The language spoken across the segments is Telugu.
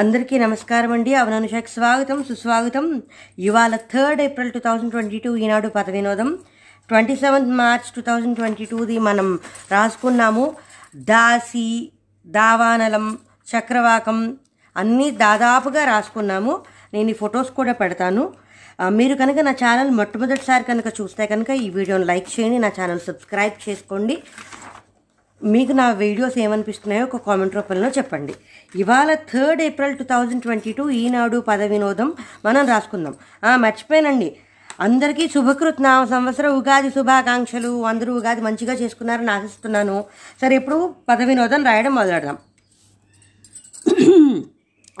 అందరికీ నమస్కారం అండి. అవనానుషాకి స్వాగతం సుస్వాగతం. ఇవాళ third April two thousand twenty two Eenadu పద వినోదం twenty seventh March two thousand twenty టూది మనం రాసుకున్నాము. దాసి దావానలం చక్రవాకం అన్నీ దాదాపుగా రాసుకున్నాము. నేను ఈ ఫొటోస్ కూడా పెడతాను. మీరు కనుక నా ఛానల్ మొట్టమొదటిసారి కనుక చూస్తే కనుక ఈ వీడియోని లైక్ చేయండి నా ఛానల్ సబ్స్క్రైబ్ చేసుకోండి. మీకు నా వీడియోస్ ఏమనిపిస్తున్నాయో ఒక కామెంట్ రూపంలో చెప్పండి. ఇవాళ third April two thousand twenty two Eenadu పద వినోదం మనం రాసుకుందాం. ఆ, మర్చిపోయానండి. అందరికీ శుభకృత్ నా సంవత్సర ఉగాది శుభాకాంక్షలు. అందరూ ఉగాది మంచిగా చేసుకున్నారని ఆశిస్తున్నాను. సరే ఇప్పుడు పద వినోదం రాయడం మొదలెడదాం.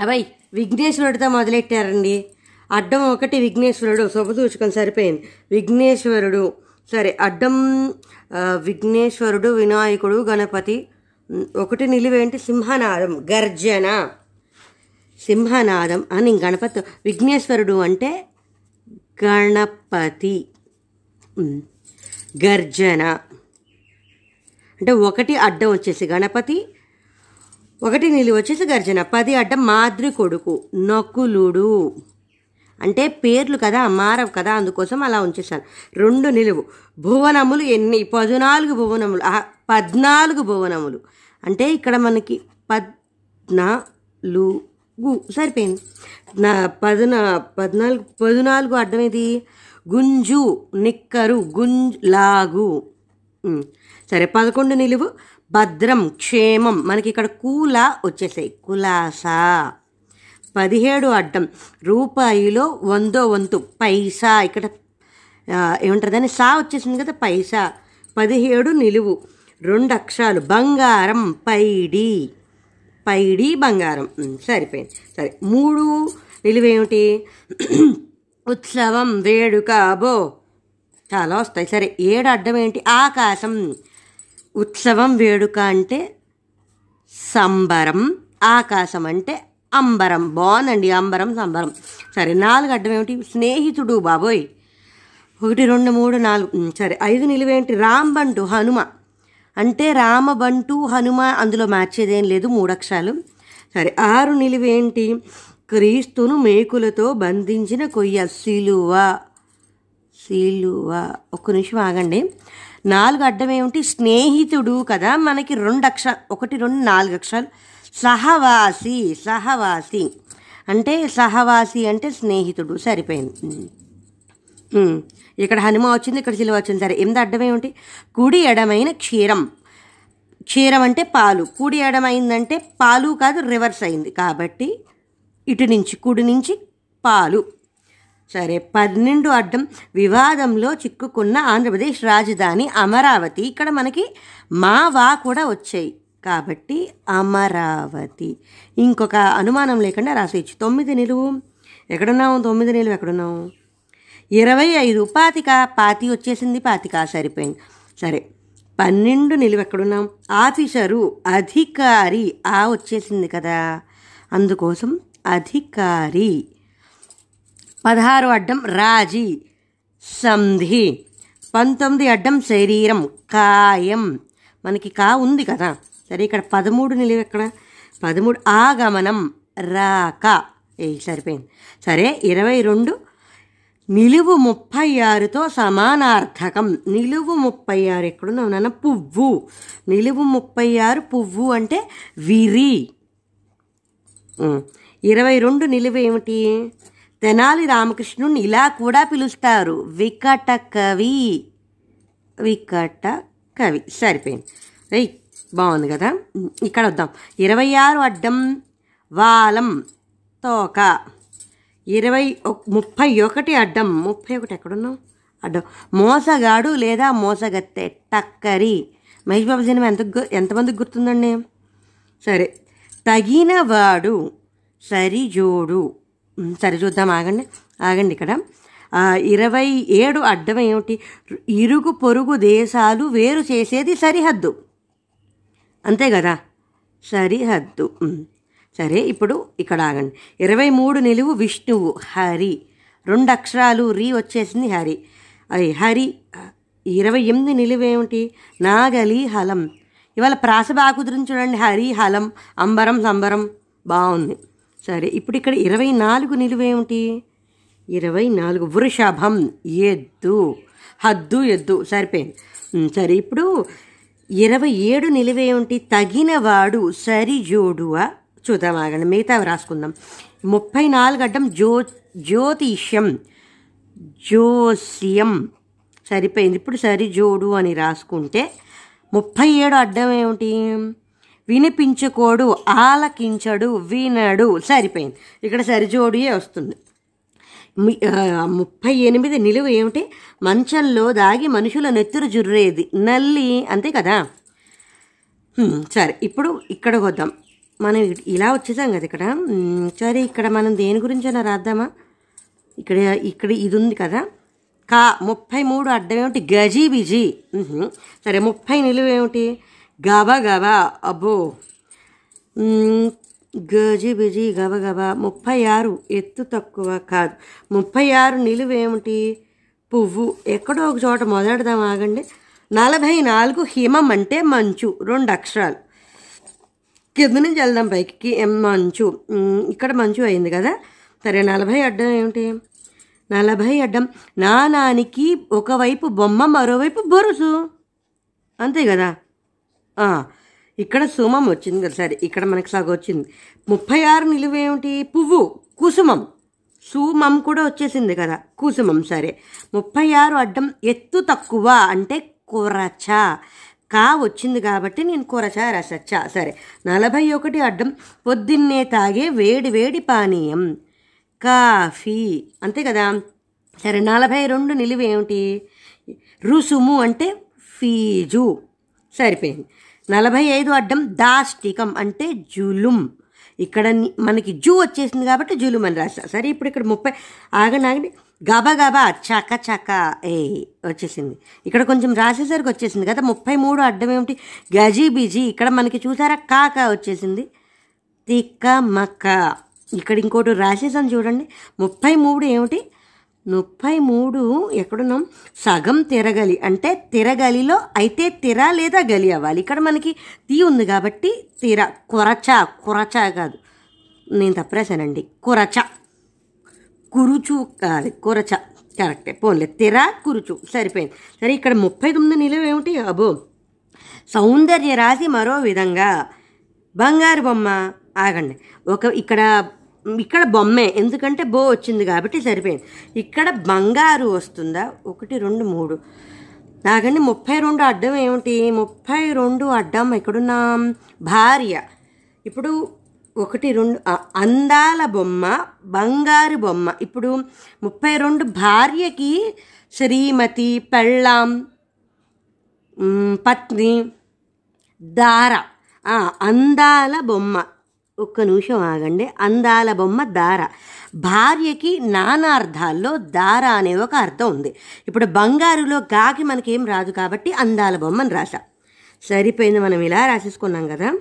అబ్బాయి విఘ్నేశ్వరుడితో మొదలెట్టారండి. అడ్డం ఒకటి విఘ్నేశ్వరుడు. శుభసూచకం సరిపోయింది. విఘ్నేశ్వరుడు. సరే అడ్డం విఘ్నేశ్వరుడు వినాయకుడు గణపతి ఒకటి నిలువేంటి సింహనాదం గర్జన. సింహనాదం అని గణపతి విఘ్నేశ్వరుడు అంటే గణపతి. గర్జన. అంటే ఒకటి అడ్డం వచ్చేసి గణపతి ఒకటి నిలువ వచ్చేసి గర్జన. పది అడ్డం మాద్రి కొడుకు నకులుడు. అంటే పేర్లు కదా మారవు కదా అందుకోసం అలా ఉంచేసాను రెండు నిలువు. భువనములు ఎన్ని? పద్నాలుగు భువనములు. పద్నాలుగు భువనములు. అంటే ఇక్కడ మనకి పద్నాలుగు సరిపోయింది. నా పద్నా పద్నాలుగు పద్నాలుగు అడ్డం ఇది గుంజు నిక్కరు గుంజ్ లాగు. సరే పదకొండు నిలువు. భద్రం క్షేమం. మనకి ఇక్కడ కూల వచ్చేసాయి. కులాస. పదిహేడు అడ్డం. రూపాయిలో వందో వంతు. పైసా. ఇక్కడ ఏముంటుందని సా వచ్చేసింది కదా పైసా. పదిహేడు నిలువు. రెండు అక్షరాలు. బంగారం పైడి. పైడి బంగారం. సరిపోయింది. సరే. మూడు నిలువేమిటి ఉత్సవం వేడుక అబో చాలా వస్తాయి. సరే. ఏడు అడ్డం ఏంటి? ఆకాశం. ఉత్సవం వేడుక అంటే సంబరం. ఆకాశం అంటే అంబరం. బాగుందండి అంబరం సంబరం. సరే నాలుగు అడ్డం ఏమిటి? స్నేహితుడు బాబోయ్. ఒకటి రెండు మూడు నాలుగు. సరే ఐదు నిలువేంటి రాంబంటు హనుమ. అంటే రామబంటు హనుమ అందులో మార్చేదేం లేదు మూడు అక్షరాలు సరే ఆరు నిలువేంటి క్రీస్తును మేకులతో బంధించిన కొయ్య సిలువ. సిలువ. ఒక్క నిమిషం ఆగండి. నాలుగు అడ్డం ఏమిటి? స్నేహితుడు కదా మనకి రెండు అక్షరాలు ఒకటి రెండు నాలుగు అక్షరాలు. సహవాసి సహవాసి. అంటే సహవాసి అంటే స్నేహితుడు. సరిపోయింది. ఇక్కడ హనుమ వచ్చింది ఇక్కడ సిలువ వచ్చింది. సరే ఎందు అడ్డం ఏమిటి? కుడి ఎడమైన క్షీరం. క్షీరం అంటే పాలు. కుడి ఎడమైందంటే పాలు కాదు రివర్స్ అయింది. కాబట్టి ఇటు నుంచి కుడి నుంచి పాలు. సరే పన్నెండు అడ్డం వివాదంలో చిక్కుకున్న ఆంధ్రప్రదేశ్ రాజధాని అమరావతి. ఇక్కడ మనకి మా వా కూడా వచ్చాయి. కాబట్టి అమరావతి. ఇంకొక అనుమానం లేకుండా రాసేయచ్చు తొమ్మిది నిలువు. ఎక్కడున్నావు? తొమ్మిది నిలువు ఎక్కడున్నావు? ఇరవై ఐదు. పాతిక. పాతి వచ్చేసింది. పాతిక సరిపోయింది. సరే. పన్నెండు నిలువ ఎక్కడున్నాం ఆఫీసరు అధికారి. ఆ వచ్చేసింది కదా. అందుకోసం అధికారి. పదహారు అడ్డం రాజీ. సంధి. పంతొమ్మిది అడ్డం శరీరం. కాయం. మనకి కా ఉంది కదా. సరే ఇక్కడ పదమూడు నిలువ ఎక్కడ? పదమూడు ఆగమనం రాక. ఏ సరిపోయింది. సరే ఇరవై రెండు. నిలువు ముప్పై ఆరుతో సమానార్థకం. నిలువు ముప్పై ఆరు ఎక్కడున్నావు నాన్న? పువ్వు. నిలువు ముప్పై ఆరు పువ్వు అంటే విరి. ఇరవై రెండు నిలువ ఏమిటి? తెనాలి రామకృష్ణుని ఇలా కూడా పిలుస్తారు. వికట కవి. వికట కవి. సరిపోయింది. రైట్. బాగుంది కదా? ఇక్కడ వద్దాం. ఇరవై ఆరు అడ్డం వాలం తోక. ఇరవై ముప్పై ఒకటి అడ్డం. ముప్పై ఒకటి ఎక్కడున్నాం అడ్డం. మోసగాడు లేదా మోసగత్తె. టక్కరి. మహేష్ బాబు సినిమా ఎంత గు- ఎంతమందికి గుర్తుందండి? సరే. తగినవాడు సరిజోడు. సరి చూద్దాం. ఆగండి. ఆగండి ఇక్కడ. ఇరవై ఏడు అడ్డం ఏమిటి? ఇరుగు పొరుగు దేశాలు వేరు చేసేది సరిహద్దు. అంతే కదా? సరిహద్దు. సరే ఇప్పుడు ఇక్కడ ఆగండి. ఇరవై మూడు నిలువు విష్ణువు హరి. రెండు అక్షరాలు రీ వచ్చేసింది హరి. అది హరి ఇరవై ఎనిమిది నిలువేమిటి నాగలి హలం. ఇవాళ ప్రాస బాగా కుదిరింది చూడండి హరి హలం అంబరం సంబరం. బాగుంది. సరే ఇప్పుడు ఇక్కడ ఇరవై నాలుగు నిలువేమిటి ఇరవై నాలుగు. వృషభం ఎద్దు. హద్దు ఎద్దు. సరిపోయింది. సరే ఇప్పుడు ఇరవై ఏడు నిలువేమిటి తగినవాడు సరిజోడువా చూద్దాం ఆగండి మిగతా రాసుకుందాం. ముప్పై నాలుగు అడ్డం జ్యో జ్యోతిష్యం. జోస్యం సరిపోయింది. ఇప్పుడు సరిజోడు అని రాసుకుంటే ముప్పై ఏడు అడ్డం ఏమిటి? వినిపించుకోడు ఆలకించడు వినడు. సరిపోయింది. ఇక్కడ సరిజోడియే వస్తుంది. ముప్పై ఎనిమిది నిలువ ఏమిటి? మంచంలో దాగి మనుషుల నెత్తురు జుర్రేది. నల్లి అంతే కదా? సరే ఇప్పుడు ఇక్కడికి వద్దాం. మనం ఇలా వచ్చేసాం కదా ఇక్కడ. సరే ఇక్కడ మనం దేని గురించైనా రాద్దామా? ఇక్కడ ఇక్కడ ఇది ఉంది కదా. కా ముప్పై మూడు అడ్డం ఏమిటి? గజీ బిజీ సరే ముప్పై నిలువ ఏమిటి? గబా గబా. అబ్బో. గజిబిజి గబగబా. ముప్పై ఆరు ఎత్తు తక్కువ కాదు. ముప్పై ఆరు నిలువేమిటి? పువ్వు. ఎక్కడో ఒక చోట మొదలెడదాం ఆగండి. నలభై నాలుగు హిమం అంటే మంచు. రెండు అక్షరాలు. కింద నుంచి వెళ్దాం పైకి. ఎం మంచు. ఇక్కడ మంచు అయింది కదా. సరే నలభై అడ్డం ఏమిటి? నలభై అడ్డం. నానానికి ఒకవైపు బొమ్మ మరోవైపు బొరుసు. అంతే కదా? ఇక్కడ సుమం వచ్చింది కదా సరే ఇక్కడ మనకి సగం వచ్చింది. ముప్పై ఆరు నిలువేమిటి పువ్వు కుసుమం. సుమం కూడా వచ్చేసింది కదా కుసుమం సరే. ముప్పై ఆరు అడ్డం ఎత్తు తక్కువ అంటే కొరచ. కా వచ్చింది కాబట్టి నేను కొరచ రసచ్చ సరే. నలభై ఒకటి అడ్డం పొద్దున్నే తాగే వేడి వేడి పానీయం. కాఫీ. అంతే కదా? సరే నలభై రెండు నిలువేమిటి రుసుము అంటే ఫీజు. సరిపోయింది. నలభై ఐదు అడ్డం దాష్టికం అంటే జులుం. ఇక్కడ మనకి జూ వచ్చేసింది కాబట్టి జులుం అని రాస్తా సరే ఇప్పుడు ఇక్కడ ముప్పై ఆగండి ఆగండి. గబా గబా చక చక ఏ వచ్చేసింది. ఇక్కడ కొంచెం రాసేసరికి వచ్చేసింది కదా ముప్పై మూడు అడ్డం ఏమిటి? గజీబిజి ఇక్కడ మనకి చూసారా కాక వచ్చేసింది. తిక్క మక్క. ఇక్కడ ఇంకోటి రాసేసాను చూడండి. ముప్పై మూడు ఏమిటి? ముప్పై మూడు ఎక్కడున్నాం? సగం తిరగలి. అంటే తిరగలిలో అయితే తిర లేదా గలి అవ్వాలి. ఇక్కడ మనకి తీ ఉంది కాబట్టి తిర. కొరచ కొరచ కాదు. నేను తప్పరాశానండి కొరచ. కురుచు కాదు. కొరచ. కరెక్టే. పోన్లే. తిర కురుచు. సరిపోయింది. సరే ఇక్కడ ముప్పై తొమ్మిది నిలువ ఏమిటి? అబో సౌందర్య రాశి మరో విధంగా. బంగారు బొమ్మ. ఆగండి. ఒక ఇక్కడ ఇక్కడ బొమ్మే ఎందుకంటే బో వచ్చింది కాబట్టి సరిపోయింది. ఇక్కడ బంగారు వస్తుందా? ఒకటి రెండు మూడు. నాకండి ముప్పై రెండు అడ్డం ఏమిటి? ముప్పై రెండు అడ్డం ఎక్కడున్నాం? భార్య. ఇప్పుడు ఒకటి రెండు అందాల బొమ్మ బంగారు బొమ్మ. ఇప్పుడు ముప్పై రెండు భార్యకి శ్రీమతి పెళ్ళాం పత్ని దార. అందాల బొమ్మ. ఒక్క నిమిషం ఆగండి. అందాల బొమ్మ దార. భార్యకి నానార్థాల్లో దార అనే ఒక అర్థం ఉంది. ఇప్పుడు బంగారులో గాకి మనకేం రాదు కాబట్టి అందాల బొమ్మని రాసా సరిపోయింది మనం ఇలా రాసేసుకున్నాం కదా.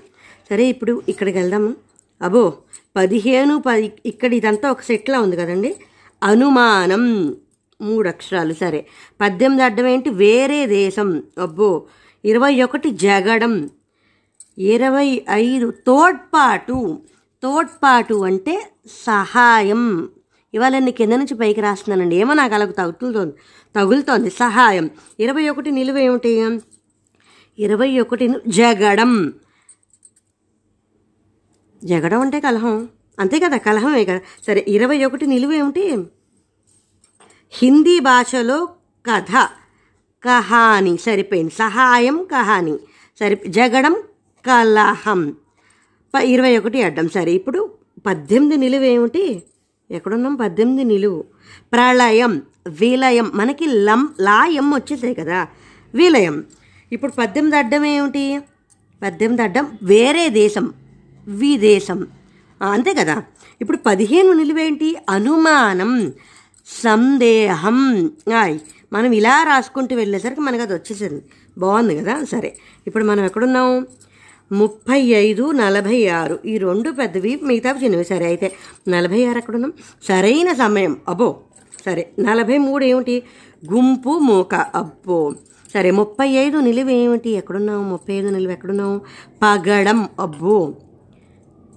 సరే ఇప్పుడు ఇక్కడికి వెళ్దాము. అబో పదిహేను పది ఇక్కడ ఇదంతా ఒక సెట్లా ఉంది కదండి. అనుమానం. మూడు అక్షరాలు. సరే. పద్దెనిమిది అడ్డం ఏంటి? వేరే దేశం. అబ్బో ఇరవై ఒకటి జగడం. ఇరవై ఐదు. తోడ్పాటు. తోడ్పాటు అంటే సహాయం. ఇవాళ నేను కింద నుంచి పైకి రాస్తున్నానండి. ఏమో నాకు అలా తగులుతోంది. తగులుతోంది. సహాయం. ఇరవై ఒకటి నిలువ ఏమిటి? ఇరవై ఒకటి జగడం. జగడం అంటే కలహం. అంతే కదా కలహమే కదా. సరే ఇరవై ఒకటి నిలువ ఏమిటి? హిందీ భాషలో కథ. కహాని. సరిపోయింది. సహాయం కహాని. సరి జగడం కలహం. ఇరవై ఒకటి అడ్డం సరే. ఇప్పుడు పద్దెనిమిది నిలువు ఏమిటి? ఎక్కడున్నాం? పద్దెనిమిది నిలువు. ప్రళయం విలయం. మనకి లం లాయం వచ్చేసాయి కదా. విలయం. ఇప్పుడు పద్దెనిమిది అడ్డం ఏమిటి? పద్దెనిమిది అడ్డం వేరే దేశం విదేశం. అంతే కదా. ఇప్పుడు పదిహేను నిలువేంటి అనుమానం సందేహం. ఆయ్ మనం ఇలా రాసుకుంటూ వెళ్ళేసరికి మనకు అది వచ్చేసింది. బాగుంది కదా? సరే. ఇప్పుడు మనం ఎక్కడున్నాం? ముప్పై ఐదు నలభై ఆరు ఈ రెండు పెద్దవి మిగతావి చిన్నవి. సరే అయితే నలభై ఆరు ఎక్కడున్నాం? సరైన సమయం. అబ్బో సరే నలభై మూడు ఏమిటి? గుంపు మూక. అబ్బో. సరే ముప్పై ఐదు నిలువ ఏమిటి? ఎక్కడున్నావు? ముప్పై ఐదు నిలువ ఎక్కడున్నావు? పగడం. అబ్బో.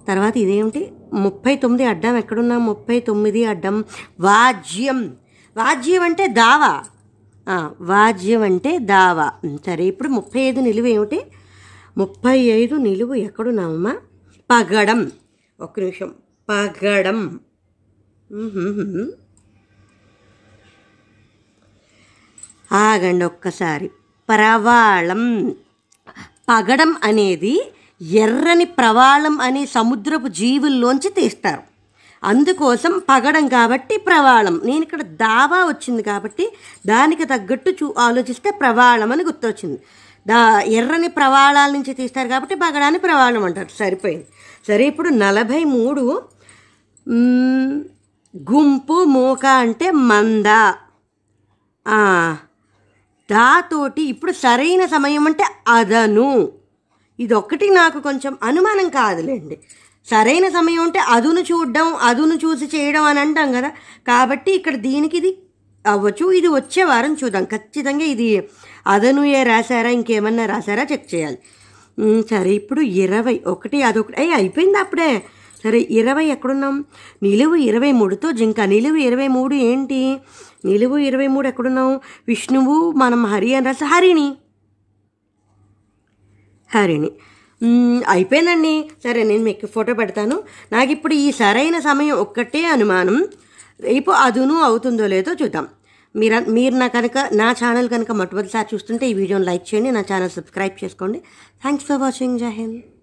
తర్వాత ఇదేమిటి? ముప్పై తొమ్మిది అడ్డం ఎక్కడున్నా? ముప్పై తొమ్మిది అడ్డం. వాజ్యం. వాజ్యం అంటే దావా. వాజ్యం అంటే దావా. సరే ఇప్పుడు ముప్పై ఐదు నిలువ ఏమిటి? ముప్పై ఐదు నిలువు ఎక్కడున్నామమ్మా పగడం. ఒక్క నిమిషం. పగడం. ఆగండి ఒక్కసారి. ప్రవాళం. పగడం అనేది ఎర్రని ప్రవాళం అనే సముద్రపు జీవుల్లోంచి తీస్తారు. అందుకోసం పగడం కాబట్టి ప్రవాళం. నేను ఇక్కడ దావా వచ్చింది కాబట్టి దానికి తగ్గట్టు చూ ఆలోచిస్తే ప్రవాళం అని గుర్తొచ్చింది. దా ఎర్రని ప్రవాళాల నుంచి తీస్తారు కాబట్టి పగడాన్ని ప్రవాళం అంటారు. సరిపోయింది. సరే ఇప్పుడు నలభై మూడు. గుంపు మూక అంటే మంద. దాతోటి ఇప్పుడు సరైన సమయం అంటే అదను. ఇదొక్కటి నాకు కొంచెం అనుమానం కాదులేండి. సరైన సమయం అంటే అదును చూడడం అదును చూసి చేయడం అని అంటాం కదా. కాబట్టి ఇక్కడ దీనికి ఇది అవ్వచ్చు ఇది వచ్చే వారం చూద్దాం. ఖచ్చితంగా ఇది అదను ఏ రాశారా ఇంకేమన్నా రాశారా చెక్ చేయాలి. సరే ఇప్పుడు ఇరవై ఒకటి అదొకటి. అయ్యి అయిపోయింది అప్పుడే. సరే ఇరవై ఎక్కడున్నాం? నిలువు ఇరవై మూడుతో జింక. నిలువు ఇరవై మూడు ఏంటి? నిలువు ఇరవై మూడు ఎక్కడున్నాం విష్ణువు మనం హరి అని రాసి హరిణి. హరిణి. అయిపోయిందండి. సరే నేను మీకు ఫోటో పెడతాను. నాకు ఇప్పుడు ఈ సరైన సమయం ఒక్కటే అనుమానం. రేపు అదును అవుతుందో లేదో చూద్దాం. మీరు మీరు నా కనుక నా ఛానల్ కనుక మొట్టమొదటిసారి చూస్తుంటే ఈ వీడియోని లైక్ చేయండి నా ఛానల్ సబ్స్క్రైబ్ చేసుకోండి. Thanks for watching Jai Hind